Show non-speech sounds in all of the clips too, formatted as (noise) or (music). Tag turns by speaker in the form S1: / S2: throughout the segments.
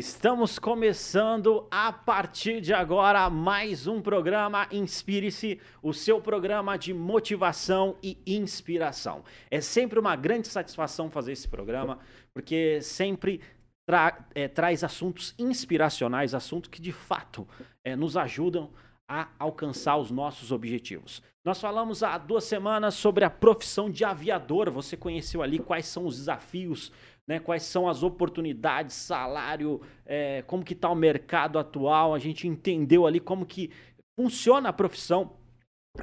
S1: estamos começando a partir de agora mais um programa Inspire-se, o seu programa de motivação e inspiração. É sempre uma grande satisfação fazer esse programa, porque sempre tra é, traz assuntos inspiracionais, assuntos que de fato é, nos ajudam a alcançar os nossos objetivos. Nós falamos há duas semanas sobre a profissão de aviador. Você conheceu ali quais são os desafios, né? quais são as oportunidades, salário, é, como que está o mercado atual. A gente entendeu ali como que funciona a profissão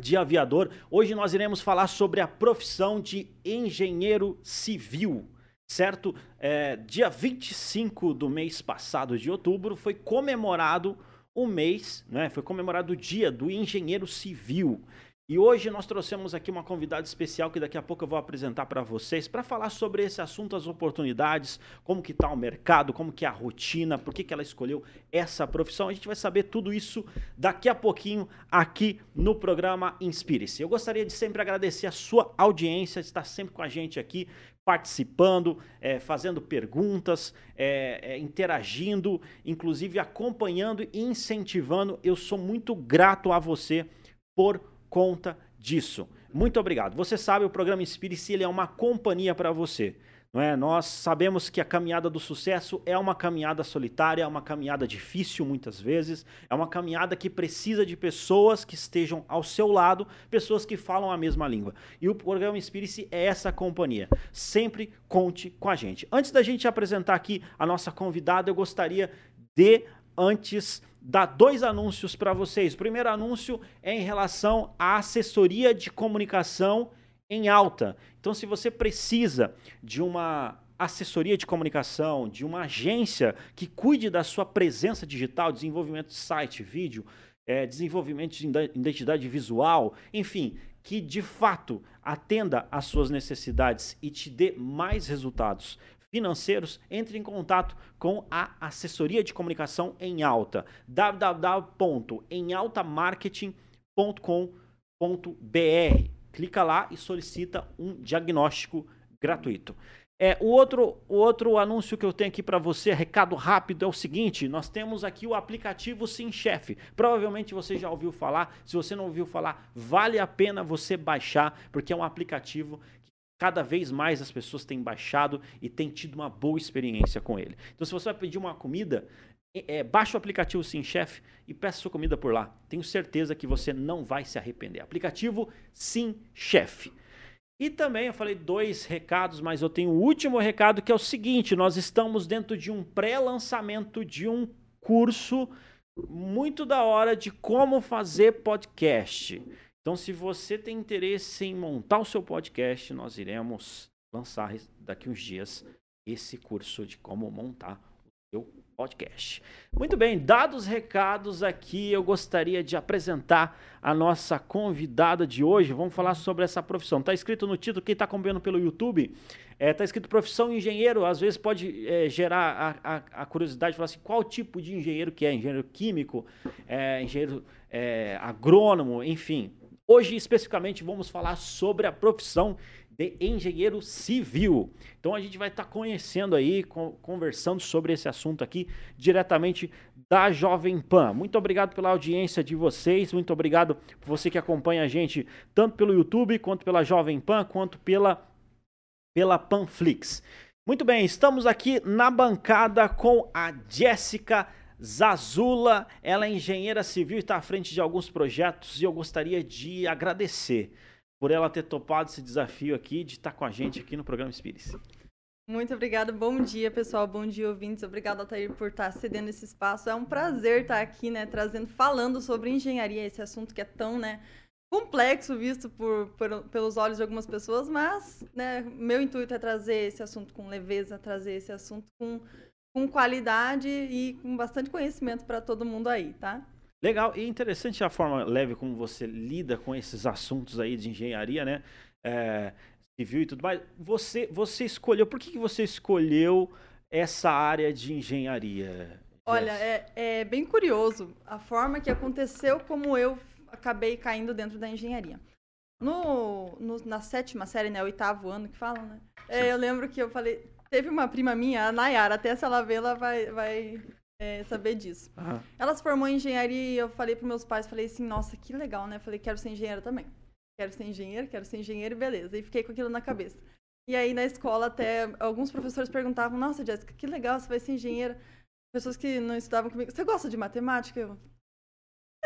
S1: de aviador. Hoje nós iremos falar sobre a profissão de engenheiro civil certo? É, dia 25 do mês passado, de outubro, foi comemorado o mês, né? Foi comemorado o dia do engenheiro civil. E hoje nós trouxemos aqui uma convidada especial que daqui a pouco eu vou apresentar para vocês para falar sobre esse assunto, as oportunidades, como que está o mercado, como que é a rotina, por que, que ela escolheu essa profissão. A gente vai saber tudo isso daqui a pouquinho aqui no programa Inspire-se. Eu gostaria de sempre agradecer a sua audiência, estar sempre com a gente aqui, participando, é, fazendo perguntas, é, é, interagindo, inclusive acompanhando e incentivando. Eu sou muito grato a você por conta disso. Muito obrigado. Você sabe, o programa Inspire-se é uma companhia para você. Não é? Nós sabemos que a caminhada do sucesso é uma caminhada solitária, é uma caminhada difícil muitas vezes, é uma caminhada que precisa de pessoas que estejam ao seu lado, pessoas que falam a mesma língua. E o programa Inspire-se é essa companhia. Sempre conte com a gente. Antes da gente apresentar aqui a nossa convidada, eu gostaria de, antes dar dois anúncios para vocês. O primeiro anúncio é em relação à assessoria de comunicação em alta. Então, se você precisa de uma assessoria de comunicação, de uma agência que cuide da sua presença digital, desenvolvimento de site, vídeo, é, desenvolvimento de identidade visual, enfim, que de fato atenda às suas necessidades e te dê mais resultados financeiros, entre em contato com a assessoria de comunicação em alta www.emaltamarketing.com.br clica lá e solicita um diagnóstico gratuito. É, o, outro, o outro anúncio que eu tenho aqui para você, recado rápido, é o seguinte: nós temos aqui o aplicativo SimChef. Provavelmente você já ouviu falar. Se você não ouviu falar, vale a pena você baixar, porque é um aplicativo cada vez mais as pessoas têm baixado e têm tido uma boa experiência com ele. Então, se você vai pedir uma comida, é, baixe o aplicativo Sim Chef e peça sua comida por lá. Tenho certeza que você não vai se arrepender. Aplicativo Sim Chef. E também eu falei dois recados, mas eu tenho o último recado que é o seguinte: nós estamos dentro de um pré-lançamento de um curso muito da hora de como fazer podcast. Então, se você tem interesse em montar o seu podcast, nós iremos lançar daqui uns dias esse curso de como montar o seu podcast. Muito bem, dados os recados aqui, eu gostaria de apresentar a nossa convidada de hoje. Vamos falar sobre essa profissão. Está escrito no título, quem está acompanhando pelo YouTube, está é, tá escrito profissão engenheiro. Às vezes pode é, gerar a, a, a, curiosidade de falar assim, qual tipo de engenheiro que é? Engenheiro químico, é, engenheiro é, agrônomo, enfim. Hoje, especificamente, vamos falar sobre a profissão de engenheiro civil. Então a gente vai estar tá conhecendo aí, conversando sobre esse assunto aqui diretamente da Jovem Pan. Muito obrigado pela audiência de vocês, muito obrigado por você que acompanha a gente tanto pelo YouTube, quanto pela Jovem Pan, quanto pela, pela Panflix. Muito bem, estamos aqui na bancada com a Jéssica Zazula. Ela é engenheira civil e está à frente de alguns projetos e eu gostaria de agradecer por ela ter topado esse desafio aqui de estar com a gente aqui no programa Espírito.
S2: Muito obrigada, bom dia pessoal, bom dia ouvintes, obrigado Altair por estar cedendo esse espaço, é um prazer estar aqui, né, trazendo, falando sobre engenharia, esse assunto que é tão, né, complexo visto por, por, pelos olhos de algumas pessoas, mas, né, meu intuito é trazer esse assunto com leveza, trazer esse assunto com, com qualidade e com bastante conhecimento para todo mundo aí, tá?
S1: Legal, e interessante a forma leve como você lida com esses assuntos aí de engenharia, né? É, civil e tudo mais. Você, você escolheu, por que, que você escolheu essa área de engenharia?
S2: Olha, é, é bem curioso a forma que aconteceu como eu acabei caindo dentro da engenharia. No, no, na sétima série, né, oitavo ano que falam, né? É, eu lembro que eu falei, teve uma prima minha, a Nayara, até se ela ver, ela vai, vai é, saber disso.
S1: Aham.
S2: Ela se formou em engenharia e eu falei para meus pais, falei assim, nossa, que legal, né? Falei, quero ser engenheira também. Quero ser engenheiro, quero ser engenheiro, e beleza. E fiquei com aquilo na cabeça. E aí na escola até alguns professores perguntavam, nossa, Jéssica, que legal, você vai ser engenheira. Pessoas que não estudavam comigo, você gosta de matemática? Eu,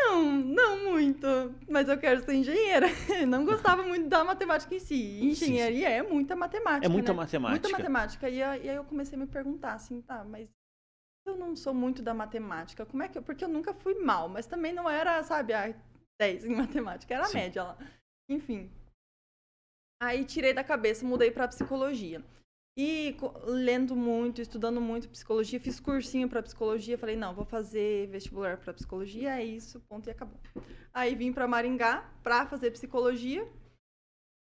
S2: não, não muito, mas eu quero ser engenheira. (laughs) Não gostava muito da matemática em si. Engenharia é muita matemática,
S1: É muita
S2: né?
S1: matemática.
S2: Muita matemática. E, aí eu comecei a me perguntar assim, tá, mas eu não sou muito da matemática. Como é que eu. Porque eu nunca fui mal, mas também não era, sabe, a 10 em (laughs) matemática, era a
S1: Sim.
S2: média lá. Enfim. Aí tirei da cabeça, mudei pra psicologia. E lendo muito, estudando muito psicologia, fiz cursinho pra psicologia, falei, não, vou fazer vestibular pra psicologia, é isso, ponto e acabou. Aí vim pra Maringá pra fazer psicologia.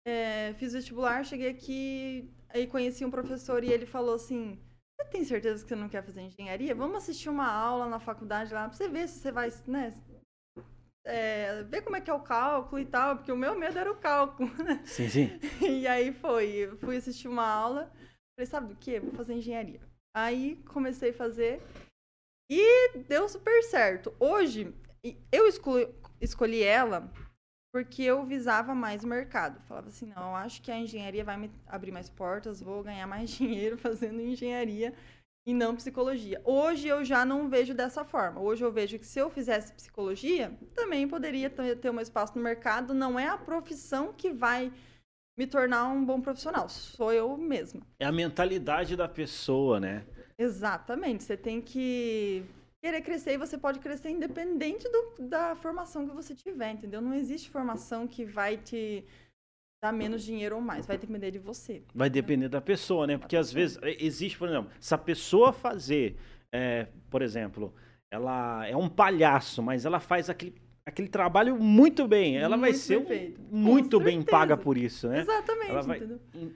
S2: É, fiz vestibular, cheguei aqui, aí conheci um professor e ele falou assim: Você tem certeza que você não quer fazer engenharia? Vamos assistir uma aula na faculdade lá pra você ver se você vai, né? é, ver como é que é o cálculo e tal, porque o meu medo era o cálculo. (laughs)
S1: Sim, sim.
S2: E aí foi, fui assistir uma aula, falei, sabe do que? Vou fazer engenharia. Aí comecei a fazer e deu super certo. Hoje, eu escolhi, escolhi ela porque eu visava mais o mercado. Falava assim, não, acho que a engenharia vai me abrir mais portas, vou ganhar (laughs) mais dinheiro fazendo engenharia e não psicologia. Hoje eu já não vejo dessa forma. Hoje eu vejo que se eu fizesse psicologia, também poderia ter um espaço no mercado. Não é a profissão que vai me tornar um bom profissional, sou eu mesma.
S1: É a mentalidade da pessoa, né?
S2: Exatamente. Você tem que querer crescer e você pode crescer independente do- da formação que você tiver, entendeu? Não existe formação que vai te dar menos dinheiro ou mais, vai depender de você.
S1: Vai depender da pessoa, né? Porque às vezes eh, existe, por exemplo, se a pessoa fazer, eh, por exemplo, ela é um palhaço, mas ela faz aquele, aquele trabalho muito bem. Ela vai
S2: Muito
S1: ser um-
S2: perfeito.
S1: Muito bem paga por isso, né?
S2: Exatamente,
S1: vai-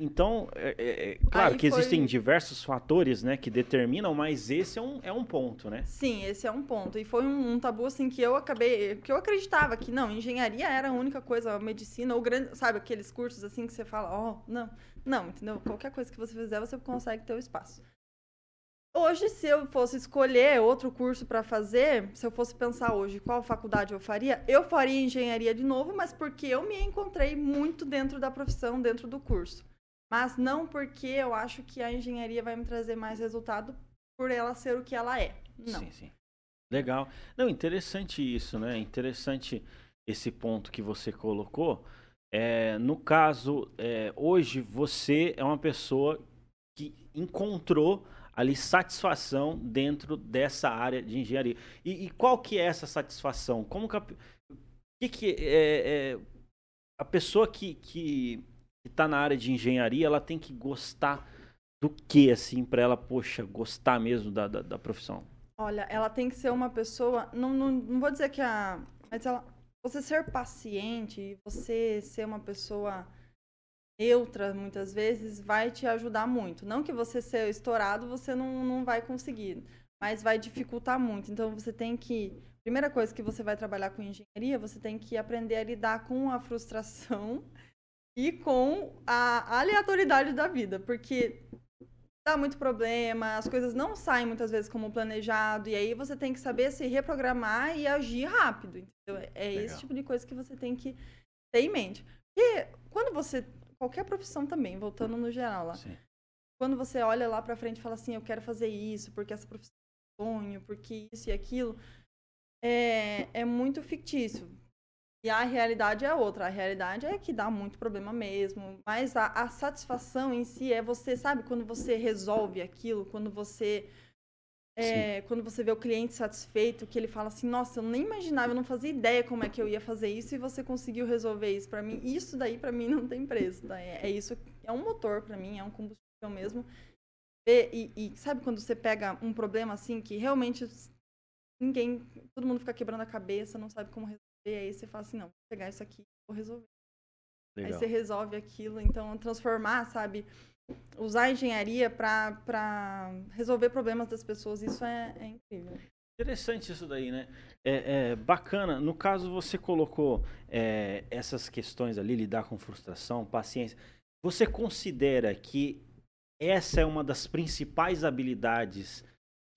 S1: Então, é, é, é, claro
S2: Aí
S1: que existem
S2: foi-
S1: diversos fatores, né, que determinam, mas esse é um, é um ponto, né?
S2: Sim, esse é um ponto. E foi um, um tabu, assim, que eu acabei... Que eu acreditava que, não, engenharia era a única coisa, medicina, ou grande... Sabe, aqueles cursos, assim, que você fala, ó, não. Não, entendeu? Qualquer coisa que você fizer, você consegue ter o espaço. Hoje, se eu fosse escolher outro curso para fazer, se eu fosse pensar hoje qual faculdade eu faria, eu faria engenharia de novo, mas porque eu me encontrei muito dentro da profissão, dentro do curso. Mas não porque eu acho que a engenharia vai me trazer mais resultado por ela ser o que ela é. Não.
S1: Sim, sim. Legal. Não, interessante isso, né? Interessante esse ponto que você colocou. É, no caso, é, hoje você é uma pessoa que encontrou ali satisfação dentro dessa área de engenharia. E, e qual que é essa satisfação? Como que a, que que é, é, a pessoa que que está na área de engenharia, ela tem que gostar do que assim para ela, poxa, gostar mesmo da, da, da profissão?
S2: Olha, ela tem que ser uma pessoa. Não, não, não vou dizer que a. Mas ela. Você ser paciente, você ser uma pessoa neutra, muitas vezes, vai te ajudar muito. Não que você ser estourado, você não, não vai conseguir. Mas vai dificultar muito. Então você tem que. Primeira coisa que você vai trabalhar com engenharia, você tem que aprender a lidar com a frustração (laughs) e com a aleatoriedade da vida. Porque dá muito problema, as coisas não saem muitas vezes como planejado, e aí você tem que saber se reprogramar e agir rápido, entendeu? É
S1: Legal.
S2: esse tipo de coisa que você tem que ter em mente. Porque quando você, qualquer profissão também, voltando no geral lá,
S1: Sim.
S2: quando você olha lá pra frente e fala assim, eu quero fazer isso, porque essa profissão é um sonho, porque isso e aquilo, é, é muito fictício. E a realidade é outra. A realidade é que dá muito problema mesmo. Mas a, a satisfação em si é você, sabe, quando você resolve aquilo, quando você. É, quando você vê o cliente satisfeito, que ele fala assim, nossa, eu nem imaginava, eu não fazia ideia como é que eu ia fazer isso e você conseguiu resolver isso pra mim. Isso daí pra mim (laughs) não tem preço, tá? É, é isso, é um motor pra mim, é um combustível mesmo. E, e- e sabe quando você pega um problema assim que realmente ninguém, todo mundo fica quebrando a cabeça, não sabe como resolver, aí você fala assim, não, vou pegar isso aqui, vou resolver. Aí
S1: Legal.
S2: você resolve aquilo, então transformar, sabe, usar a engenharia pra resolver problemas das pessoas, isso é, é incrível.
S1: Interessante isso daí, né? É, é bacana. No caso, você colocou é, essas questões ali, lidar com frustração, paciência. Você considera que essa é uma das principais habilidades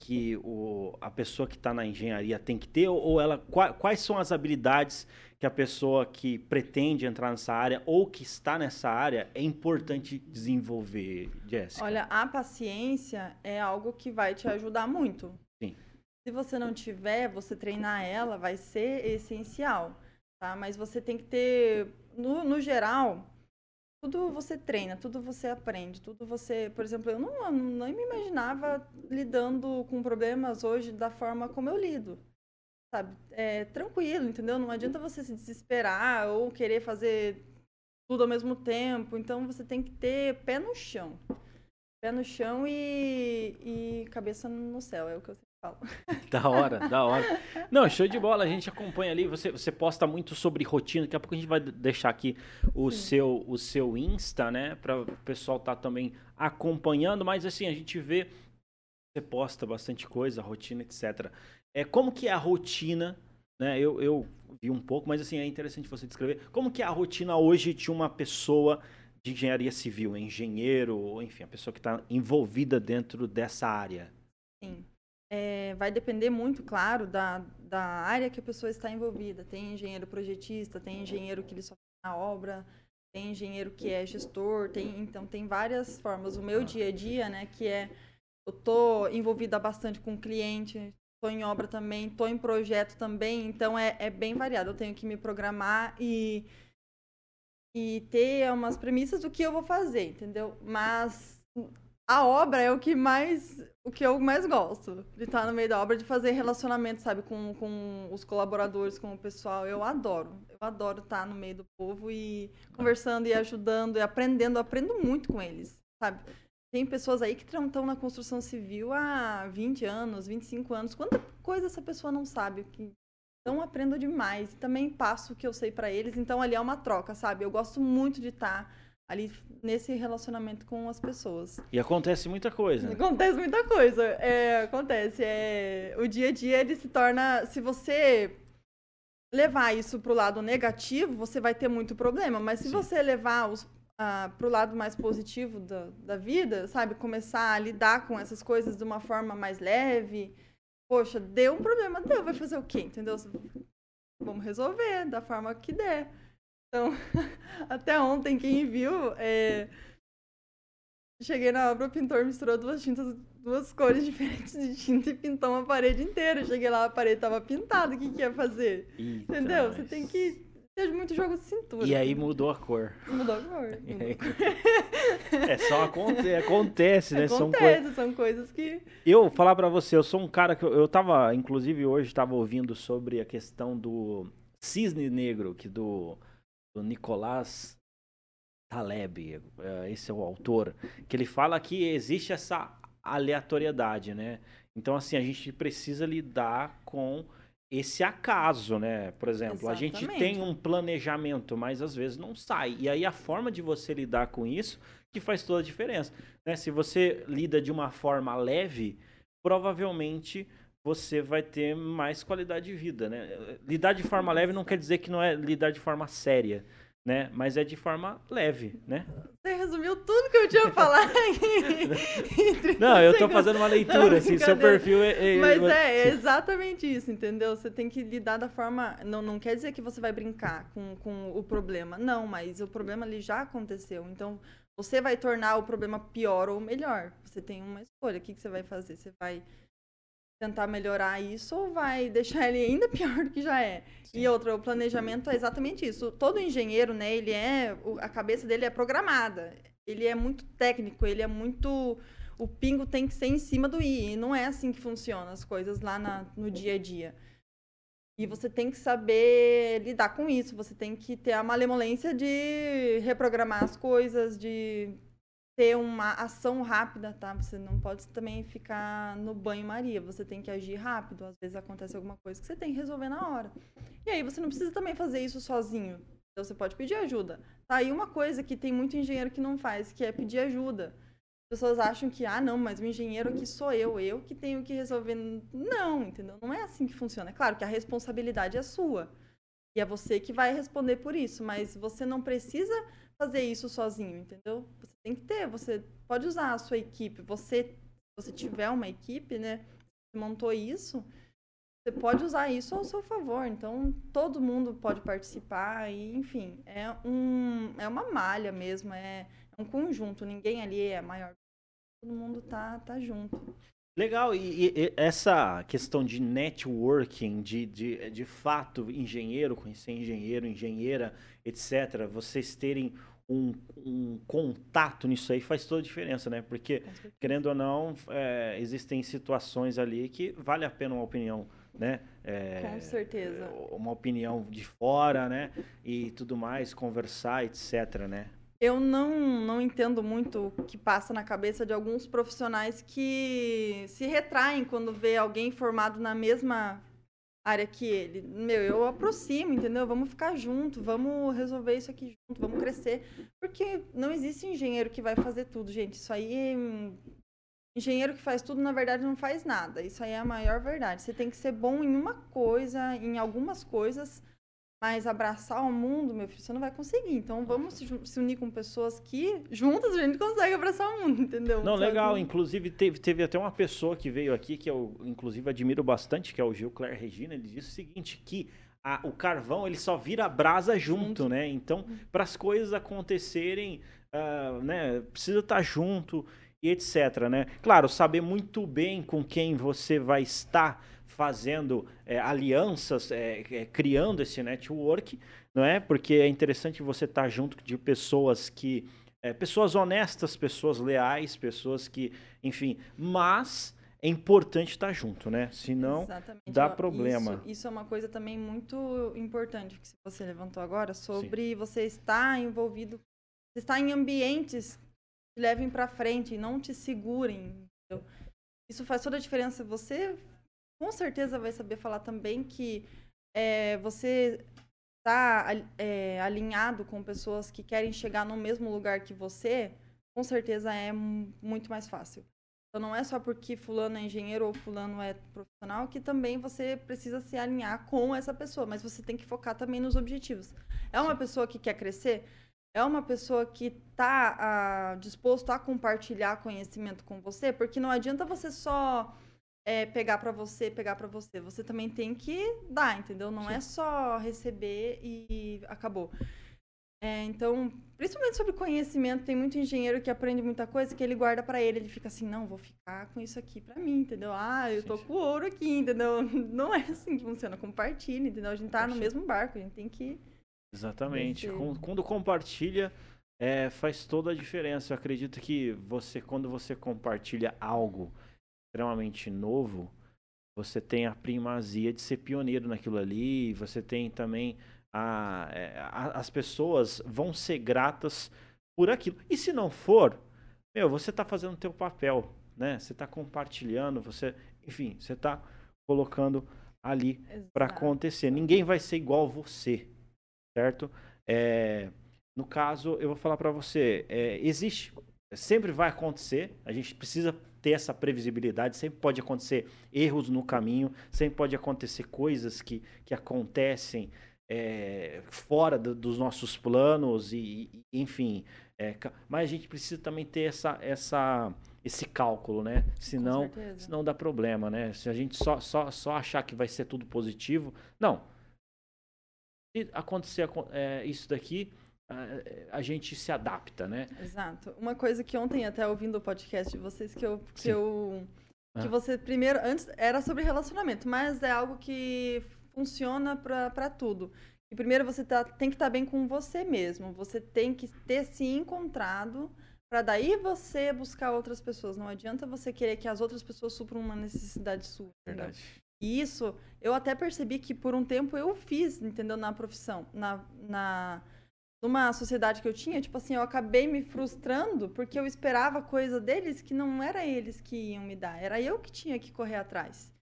S1: que o, a pessoa que está na engenharia tem que ter? Ou ela, quais são as habilidades que a pessoa que pretende entrar nessa área ou que está nessa área é importante desenvolver, Jéssica?
S2: Olha, a paciência é algo que vai te ajudar muito.
S1: Sim.
S2: Se você não tiver, você treinar ela vai ser essencial, tá? Mas você tem que ter, no, no geral, tudo você treina, tudo você aprende, tudo você, por exemplo, eu não, não me imaginava lidando com problemas hoje da forma como eu lido, sabe? É tranquilo, entendeu? Não adianta você se desesperar ou querer fazer tudo ao mesmo tempo. Então você tem que ter pé no chão, pé no chão e, e cabeça no céu, é o que eu falo. (laughs)
S1: Da hora, da hora. Não, show de bola. A gente acompanha ali. Você, você posta muito sobre rotina. Daqui a pouco a gente vai deixar aqui o, seu, o seu Insta, né? Para o pessoal estar tá também acompanhando. Mas assim, a gente vê. Você posta bastante coisa, rotina, etc. É, como que é a rotina, né? Eu, eu vi um pouco, mas assim, é interessante você descrever. Como que é a rotina hoje de uma pessoa de engenharia civil, engenheiro, enfim, a pessoa que está envolvida dentro dessa área?
S2: Sim. É, vai depender muito, claro, da, da área que a pessoa está envolvida. Tem engenheiro projetista, tem engenheiro que ele só faz a obra, tem engenheiro que é gestor, tem, então tem várias formas. O meu dia a dia, né, que é eu tô envolvida bastante com cliente, tô em obra também, tô em projeto também, então é, é bem variado. Eu tenho que me programar e e ter umas premissas do que eu vou fazer, entendeu? Mas a obra é o que mais o que eu mais gosto de estar no meio da obra de fazer relacionamento sabe com, com os colaboradores com o pessoal eu adoro eu adoro estar no meio do povo e conversando e ajudando e aprendendo eu aprendo muito com eles sabe tem pessoas aí que estão na construção civil há 20 anos 25 anos quanta coisa essa pessoa não sabe então aprendo demais e também passo o que eu sei para eles então ali é uma troca sabe eu gosto muito de estar ali nesse relacionamento com as pessoas.
S1: E acontece muita coisa. Né?
S2: Acontece muita coisa. É, acontece. É, o dia a dia ele se torna. Se você levar isso para o lado negativo, você vai ter muito problema. Mas se Sim. você levar os, ah, para o lado mais positivo da, da vida, sabe? Começar a lidar com essas coisas de uma forma mais leve. Poxa, deu um problema, deu, vai fazer o quê? Entendeu? Vamos resolver da forma que der. Então, (laughs) até ontem, quem viu, é... cheguei na obra, o pintor misturou duas tintas, duas cores (laughs) diferentes de tinta e pintou uma parede inteira. Cheguei lá, a parede estava pintada, o que, que ia fazer? Eita, Entendeu? Você tem que ter muito jogo de cintura.
S1: E aí mudou a cor.
S2: Mudou a cor. (laughs) (laughs)
S1: é só aconte acontece, né?
S2: Acontece, são, coi são coisas que.
S1: Eu falar para você, eu sou um cara que eu, eu tava, inclusive hoje estava ouvindo sobre a questão do cisne negro, que do do Nicolás Taleb, é, esse é o autor, que ele fala que existe essa aleatoriedade, né? Então, assim, a gente precisa lidar com esse acaso, né? Por exemplo, Exatamente. a gente tem um planejamento, mas às vezes não sai. E aí a forma de você lidar com isso que faz toda a diferença. Né? Se você lida de uma forma leve, provavelmente você vai ter mais qualidade de vida, né? Lidar de forma leve não quer dizer que não é lidar de forma séria, né? Mas é de forma leve, né?
S2: Você resumiu tudo que eu tinha falado. (laughs)
S1: não, eu tô fazendo uma leitura, não, assim, seu perfil é,
S2: é... Mas é, é, exatamente isso, entendeu? Você tem que lidar da forma... Não, não quer dizer que você vai brincar com, com o problema, não, mas o problema ali já aconteceu, então... Você vai tornar o problema pior ou melhor. Você tem uma escolha. O que, que você vai fazer? Você vai tentar melhorar isso ou vai (laughs) deixar ele ainda pior do que já é? Sim. E outra, o planejamento é exatamente isso. Todo engenheiro, né, ele é, a cabeça dele é programada. Ele é muito técnico, ele é muito o pingo tem que ser em cima do i, e não é assim que funcionam as coisas lá na, no dia a dia. E você tem que saber lidar com isso, você tem que ter a malemolência de reprogramar as coisas, de ter uma ação rápida, tá? Você não pode também ficar no banho-maria, você tem que agir rápido. Às vezes acontece alguma coisa que você tem que resolver na hora. E aí você não precisa também fazer isso sozinho. Então você pode pedir ajuda. Tá aí uma coisa que tem muito engenheiro que não faz, que é pedir ajuda. As pessoas acham que, ah, não, mas o engenheiro aqui sou eu, eu que tenho que resolver. Não, entendeu? Não é assim que funciona. É claro que a responsabilidade é sua. E é você que vai responder por isso, mas você não precisa fazer isso sozinho, entendeu? Você tem que ter, você pode usar a sua equipe. Você, se você tiver uma equipe, né? Você montou isso, você pode usar isso ao seu favor. Então, todo mundo pode participar e, enfim, é, um, é uma malha mesmo, é, é um conjunto. Ninguém ali é maior. Todo mundo tá, tá junto.
S1: Legal, e, e, essa questão de networking, de, de, de fato, engenheiro, conhecer engenheiro, engenheira, etc., vocês terem um, um, contato nisso aí faz toda a diferença, né? Porque, querendo ou não, é, existem situações ali que vale a pena uma opinião, né?
S2: É, Com certeza.
S1: Uma opinião de fora, né? E tudo mais, conversar, etc, né?
S2: Eu não, não entendo muito o que passa na cabeça de alguns profissionais que se retraem quando vê alguém formado na mesma área que ele. Meu, eu aproximo, entendeu? Vamos ficar junto, vamos resolver isso aqui junto, vamos crescer. Porque não existe engenheiro que vai fazer tudo, gente. Isso aí. Engenheiro que faz tudo, na verdade, não faz nada. Isso aí é a maior verdade. Você tem que ser bom em uma coisa, em algumas coisas mas abraçar o mundo, meu filho, você não vai conseguir. Então vamos se, unir com pessoas que juntas a gente consegue abraçar o mundo, (laughs) entendeu?
S1: Não, legal. Inclusive teve, teve até uma pessoa que veio aqui que eu inclusive admiro bastante, que é o Gil Claire Regina. Ele disse o seguinte que a, o carvão ele só vira brasa junto, junto. né? Então uhum. para as coisas acontecerem, uh, né, precisa estar tá junto e etc, né? Claro, saber muito bem com quem você vai estar fazendo é, alianças, é, é, criando esse network, não é? Porque é interessante você estar junto de pessoas que pessoas honestas, pessoas leais, pessoas que, enfim, mas é importante estar junto, né? Senão Exatamente. dá problema.
S2: Isso, isso, é uma coisa também muito importante que você levantou agora sobre Sim. você estar envolvido, estar em ambientes que levem para frente e não te segurem. Entendeu? Isso faz toda a diferença. Você com certeza vai saber falar também que é, você está é, alinhado com pessoas que querem chegar no mesmo lugar que você, com certeza é muito mais fácil. Então não é só porque fulano é engenheiro ou fulano é profissional que também você precisa se alinhar com essa pessoa, mas você tem que focar também nos objetivos. É uma pessoa que quer crescer, é uma pessoa que está ah, disposto a compartilhar conhecimento com você, porque não adianta você só é, pegar para você, pegar para você. Você também tem que dar, entendeu? Não é Sim. é só receber e acabou. É, então, principalmente sobre conhecimento, tem muito engenheiro que aprende muita coisa que ele guarda para ele. Ele fica assim, não, vou ficar com isso aqui para mim, entendeu? Ah, eu tô com ouro aqui, entendeu? (laughs) Não é assim que funciona. Compartilha, entendeu? A gente tá no mesmo barco, a gente tem que.
S1: Exatamente. Quando compartilha, é, faz toda a diferença. Eu acredito que você, quando você compartilha algo extremamente novo, você tem a primazia de ser pioneiro naquilo ali, você tem também a, é, a, as pessoas vão ser gratas por aquilo. E se não for, meu, você está fazendo o teu papel, né? Você está compartilhando, você, enfim, você está colocando ali para acontecer. Ninguém vai ser igual você, certo? É, no caso, eu vou falar para você, é, existe, sempre vai acontecer. A gente precisa ter essa previsibilidade. Sempre pode acontecer erros no caminho, sempre pode acontecer coisas que, que acontecem é, fora do, dos nossos planos e, e enfim. É, mas a gente precisa também ter essa, essa, esse cálculo, né? Senão, senão dá problema, né? Se a gente só, só, só achar que vai ser tudo positivo, não. Se acontecer é, isso daqui, a, a, gente se adapta, né?
S2: Exato. Uma coisa que ontem, até ouvindo o podcast de vocês, que eu. Que, eu, que ah. você primeiro. Antes era sobre relacionamento, mas é algo que funciona para tudo. E primeiro você tá, tem que estar tá bem com você mesmo. Você tem que ter se encontrado para daí você buscar outras pessoas. Não adianta você querer que as outras pessoas supram uma necessidade sua.
S1: Verdade.
S2: E isso eu até percebi que por um tempo eu fiz, entendeu? Na profissão, na, na numa sociedade que eu tinha, tipo assim, eu acabei me frustrando porque eu esperava coisa deles que não era eles que iam me dar, era eu que tinha que correr atrás.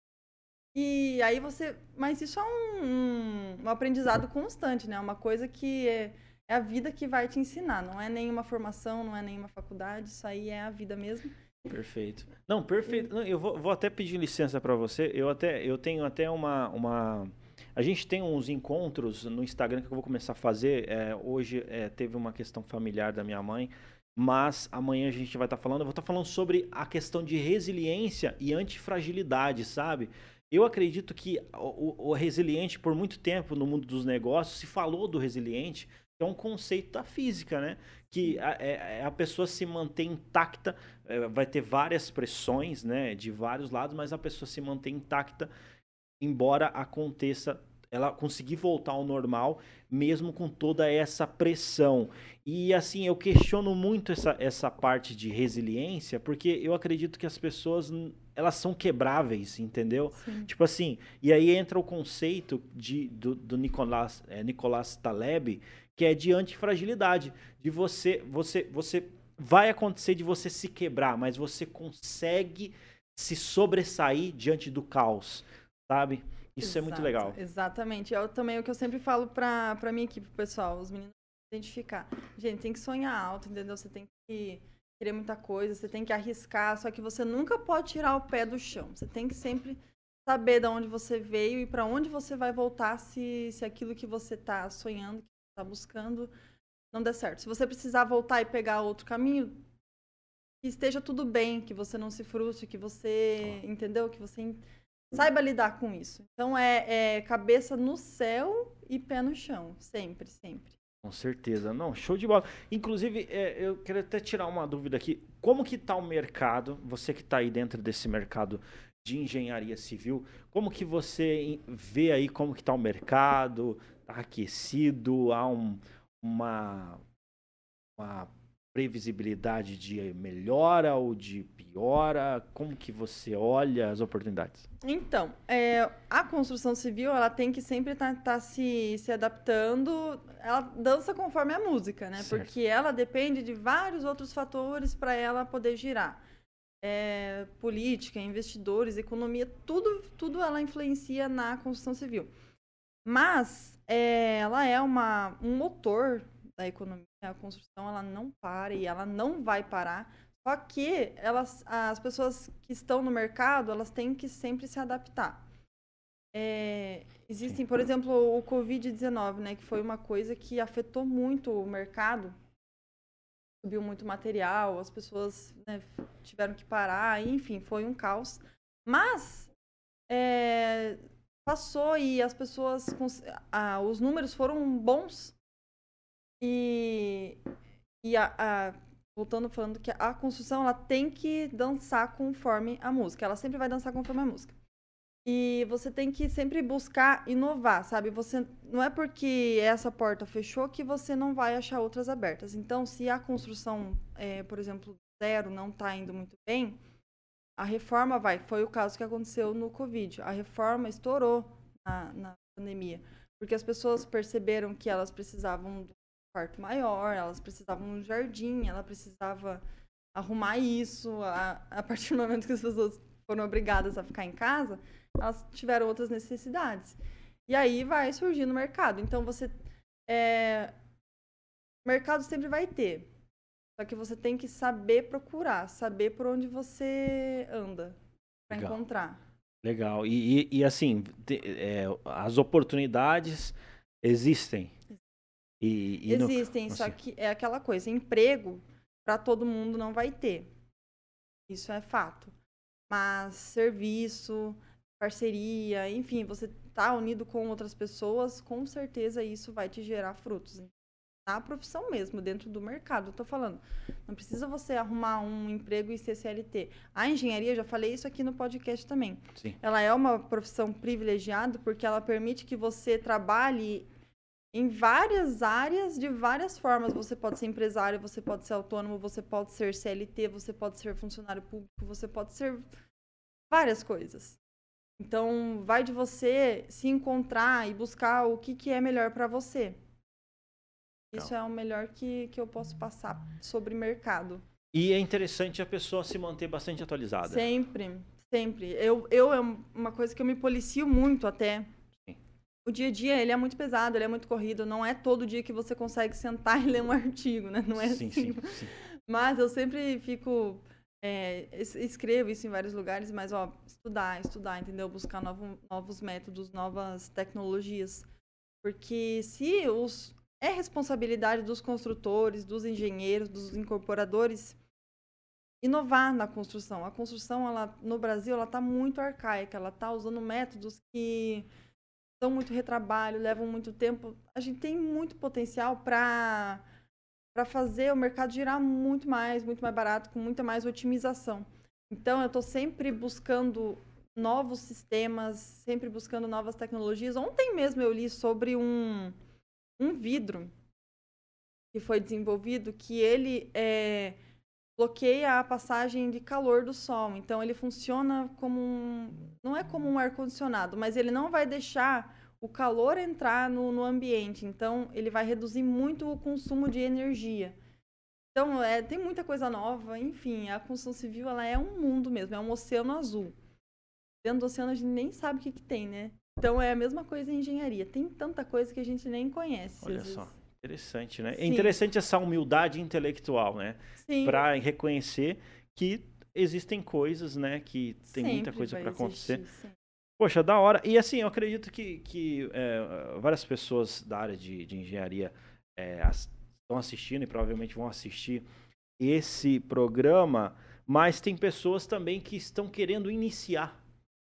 S2: E aí você. Mas isso é um, um, um aprendizado constante, né? Uma coisa que é, é, a vida que vai te ensinar. Não é nenhuma formação, não é nenhuma faculdade, isso aí é a vida mesmo.
S1: Perfeito. Não, perfeito. Não, eu vou, vou, até pedir licença para você. Eu até eu tenho até uma, uma A gente tem uns encontros no Instagram que eu vou começar a fazer. É, hoje é, teve uma questão familiar da minha mãe, mas amanhã a gente vai estar tá falando. Eu vou estar tá falando sobre a questão de resiliência e antifragilidade, sabe? Eu acredito que o, o, resiliente, por muito tempo no mundo dos negócios, se falou do resiliente, que é um conceito da física, né? Que a, é, é a pessoa se mantém intacta, é, vai ter várias pressões, né? De vários lados, mas a pessoa se mantém intacta, embora aconteça ela conseguir voltar ao normal, mesmo com toda essa pressão. E assim, eu questiono muito essa, essa parte de resiliência, porque eu acredito que as pessoas elas são quebráveis, entendeu? Sim. Tipo assim, e aí entra o conceito de, do, do Nicolás, é, Nicolás Taleb, que é de antifragilidade, de você, você, você vai acontecer de você se quebrar, mas você consegue se sobressair diante do caos, sabe? Isso Exato, é muito legal.
S2: Exatamente. É também o que eu sempre falo pra, pra minha equipe, pessoal, os meninos identificar. Gente, tem que sonhar alto, entendeu? Você tem que querer muita coisa, você tem que arriscar, só que você nunca pode tirar o pé do chão. Você tem que sempre saber de onde você veio e para onde você vai voltar se, se aquilo que você está sonhando, que está buscando, não der certo. Se você precisar voltar e pegar outro caminho, que esteja tudo bem, que você não se frustre, que você, entendeu? Que você saiba lidar com isso. Então é, é cabeça no céu e pé no chão, sempre, sempre.
S1: Com certeza, não, show de bola. Inclusive, é, eu queria até tirar uma dúvida aqui. Como que está o mercado? Você que está aí dentro desse mercado de engenharia civil, como que você vê aí como que está o mercado? Está aquecido? Há um, uma, uma previsibilidade de melhora ou de piora? Como que você olha as oportunidades?
S2: Então, é, a construção civil ela tem que sempre estar tá, tá se, se adaptando. Ela dança conforme a música, né? Certo. Porque ela depende de vários outros fatores para ela poder girar. É, política, investidores, economia, tudo, tudo ela influencia na construção civil. Mas é, ela é uma, um motor da economia, a construção ela não para e ela não vai parar. Só que elas, as pessoas que estão no mercado, elas têm que sempre se adaptar. É, existem, por exemplo, o Covid-19, né, que foi uma coisa que afetou muito o mercado. Subiu muito material, as pessoas né, tiveram que parar, enfim, foi um caos. Mas é, passou e as pessoas, ah, os números foram bons e, e a, a, voltando falando que a construção ela tem que dançar conforme a música. Ela sempre vai dançar conforme a música. E você tem que sempre buscar inovar, sabe? Você não é porque essa porta fechou que você não vai achar outras abertas. Então, se a construção, é, por exemplo, zero não está indo muito bem, a reforma vai. Foi o caso que aconteceu no Covid. A reforma estourou na, na pandemia, porque as pessoas perceberam que elas precisavam quarto maior, elas precisavam um jardim, ela precisava arrumar isso. A, a partir do momento que as pessoas foram obrigadas a ficar em casa, elas tiveram outras necessidades. E aí vai surgir no mercado. Então você. É... Mercado sempre vai ter. Só que você tem que saber procurar, saber por onde você anda para encontrar.
S1: Legal. E, e, e assim, te, é, as oportunidades existem.
S2: E, e Existem, no, só que é aquela coisa, emprego para todo mundo não vai ter. Isso é fato. Mas serviço, parceria, enfim, você tá unido com outras pessoas, com certeza isso vai te gerar frutos. Na profissão mesmo, dentro do mercado, eu tô falando. Não precisa você arrumar um emprego e ser CLT. A engenharia, já falei isso aqui no podcast também. Sim. Ela é uma profissão privilegiada porque ela permite que você trabalhe em várias áreas, de várias formas. Você pode ser empresário, você pode ser autônomo, você pode ser CLT, você pode ser funcionário público, você pode ser várias coisas. Então, vai de você se encontrar e buscar o que, que é melhor para você. Isso é o melhor que, que eu posso passar sobre mercado.
S1: E é interessante a pessoa se manter bastante atualizada.
S2: Sempre, sempre. Eu, eu é uma coisa que eu me policio muito até o dia a dia ele é muito pesado, ele é muito corrido. Não é todo dia que você consegue sentar (laughs) e ler um artigo, né? Não é sim, assim. Sim, sim. Mas eu sempre fico é, escrevo isso em vários lugares, mas ó, estudar, estudar, entendeu? Buscar novo, novos métodos, novas tecnologias. Porque se os. É responsabilidade dos construtores, dos engenheiros, dos incorporadores inovar na construção. A construção, ela, no Brasil, ela está muito arcaica, ela está usando métodos que dão muito retrabalho, levam muito tempo. A gente tem muito potencial para para fazer o mercado girar muito mais, muito mais barato, com muita mais otimização. Então, eu estou sempre buscando novos sistemas, sempre buscando novas tecnologias. Ontem mesmo eu li sobre um, um vidro que foi desenvolvido que ele é, bloqueia a passagem de calor do sol. Então, ele funciona como um. Não é como um ar-condicionado, mas ele não vai deixar o calor entrar no, no ambiente. Então, ele vai reduzir muito o consumo de energia. Então, é, tem muita coisa nova. Enfim, a construção civil ela é um mundo mesmo, é um oceano azul. Dentro do oceano a gente nem sabe o que, que tem, né? Então, é a mesma coisa em engenharia. Tem tanta coisa que a gente nem conhece.
S1: Olha só. Interessante, né? Sim. É interessante essa humildade intelectual, né? Para reconhecer que existem coisas, né? Que tem Sempre muita coisa para acontecer. Sim. Poxa, da hora. E assim, eu acredito que, que é, várias pessoas da área de, de engenharia é, estão assistindo e provavelmente vão assistir esse programa, mas tem pessoas também que estão querendo iniciar,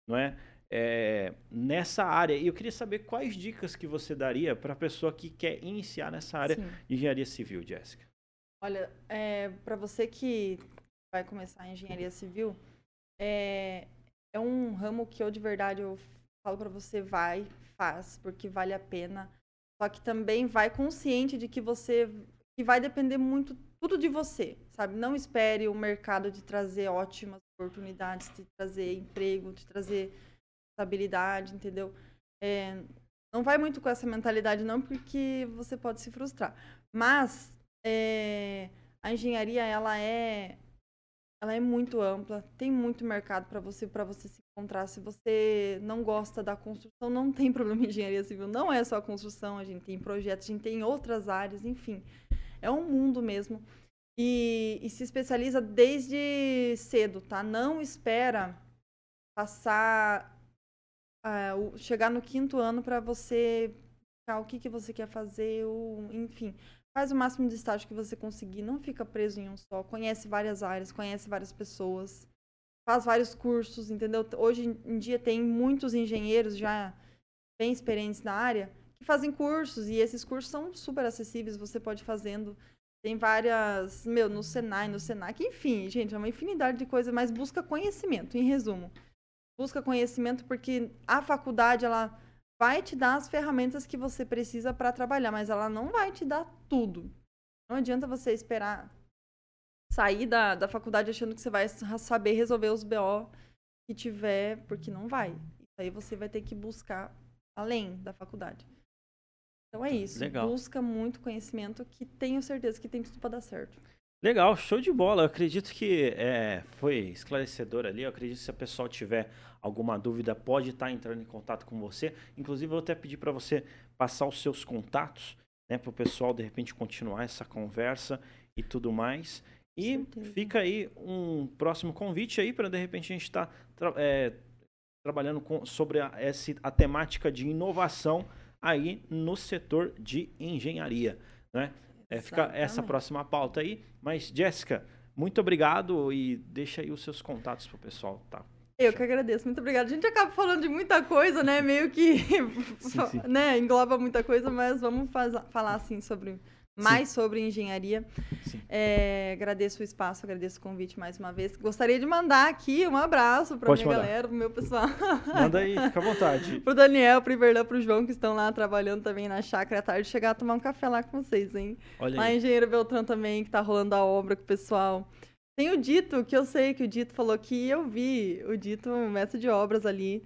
S1: não é? É nessa área. E eu queria saber quais dicas que você daria para a pessoa que quer iniciar nessa área Sim. de engenharia civil, Jéssica.
S2: Olha, é, para você que vai começar a engenharia civil, é, é um ramo que eu de verdade eu falo para você vai, faz, porque vale a pena. Só que também vai consciente de que você que vai depender muito tudo de você, sabe? Não espere o mercado te trazer ótimas oportunidades, te trazer emprego, te trazer estabilidade, entendeu? É, não vai muito com essa mentalidade não, porque você pode se frustrar. Mas é, a engenharia ela é ela é muito ampla, tem muito mercado para você para você se encontrar. Se você não gosta da construção, não tem (laughs) problema em engenharia civil. Não é só construção, a gente tem projetos, a gente tem outras áreas, enfim. É um mundo mesmo. E, e se especializa desde cedo, tá? Não espera passar uh, chegar no quinto ano para você o que, que você quer fazer, ou, enfim. Faz o máximo de estágio que você conseguir, não fica preso em um só. Conhece várias áreas, conhece várias pessoas, faz vários cursos, entendeu? Hoje em dia tem muitos engenheiros já bem experientes na área que fazem cursos e esses cursos são super acessíveis, você pode fazendo. Tem várias, meu, no Senai, no Senac, enfim, gente, é uma infinidade de coisas, mas busca conhecimento, em resumo. Busca conhecimento porque a faculdade, ela vai te dar as ferramentas que você precisa para trabalhar, mas ela não vai te dar tudo. Não adianta você esperar sair da, da faculdade achando que você vai saber resolver os BO que tiver, porque não vai. Isso aí você vai ter que buscar além da faculdade. Então é isso. Legal. Busca muito conhecimento que tenho certeza que tem tudo para dar certo.
S1: Legal, show de bola. Eu acredito que é, foi esclarecedor ali. Eu acredito que se a pessoa tiver alguma dúvida, pode estar entrando em contato com você. Inclusive, eu vou até pedir para você passar os seus contatos, né, para o pessoal de repente continuar essa conversa e tudo mais. E fica aí um próximo convite aí para de repente a gente estar tá, é, trabalhando com, sobre a, essa, a temática de inovação aí no setor de engenharia, né? É, fica essa próxima pauta aí. Mas, Jéssica, muito obrigado e deixa aí os seus contatos pro pessoal, tá?
S2: Eu que agradeço, muito obrigada. A gente acaba falando de muita coisa, né? Meio que (laughs) sim, sim. (laughs) né? engloba muita coisa, mas vamos falar assim sobre mais Sim. sobre engenharia. É, agradeço o espaço, agradeço o convite mais uma vez. Gostaria de mandar aqui um abraço para minha mandar. galera, pro meu pessoal.
S1: Manda aí, fica à vontade. (laughs)
S2: pro Daniel, pro Iverlan, pro João, que estão lá trabalhando também na chácara à tarde, chegar a tomar um café lá com vocês, hein? Olha aí. A engenheira Beltrão também, que tá rolando a obra com o pessoal. Tem o Dito, que eu sei que o Dito falou que eu vi o Dito, mestre de obras ali.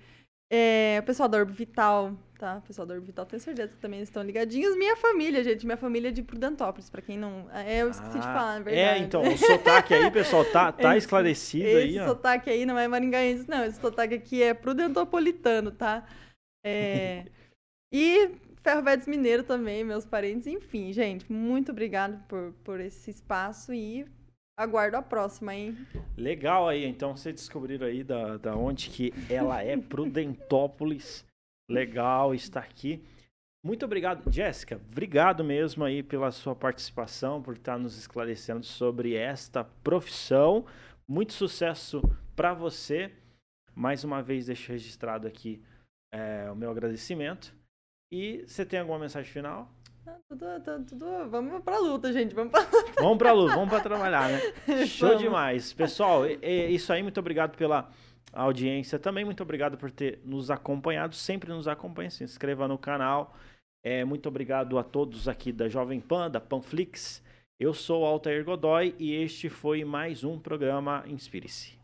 S2: É, o pessoal da Orbo Vital, tá? O pessoal da Orbo Vital, tenho certeza que também estão ligadinhos. Minha família, gente, minha família é de Prudentópolis, pra quem não... É, eu esqueci ah, de falar, na é verdade.
S1: É, então, o sotaque aí, pessoal, tá, (laughs) tá esse, esclarecido
S2: esse
S1: aí.
S2: Esse sotaque aí não é maringaense, não. Esse sotaque aqui é prudentopolitano, tá? É... (laughs) e Ferro Velho Mineiro também, meus parentes. Enfim, gente, muito obrigado por, por esse espaço e aguardo a próxima, hein?
S1: Legal aí, então vocês descobriram aí da, da onde que ela é, (laughs) Prudentópolis. Legal estar aqui. Muito obrigado, Jéssica. Obrigado mesmo aí pela sua participação, por estar nos esclarecendo sobre esta profissão. Muito sucesso para você. Mais uma vez deixo registrado aqui é, o meu agradecimento. E você tem alguma mensagem final?
S2: Tudo, tudo, tudo, vamos pra luta, gente. Vamos pra luta.
S1: Vamos pra luta, vamos pra trabalhar, né? (laughs) Show vamos. demais. Pessoal, é isso aí. Muito obrigado pela audiência. Também muito obrigado por ter nos acompanhado. Sempre nos acompanhe. Se inscreva no canal. É, muito obrigado a todos aqui da Jovem Pan, da Panflix. Eu sou Altair Godoy e este foi mais um programa Inspire-se.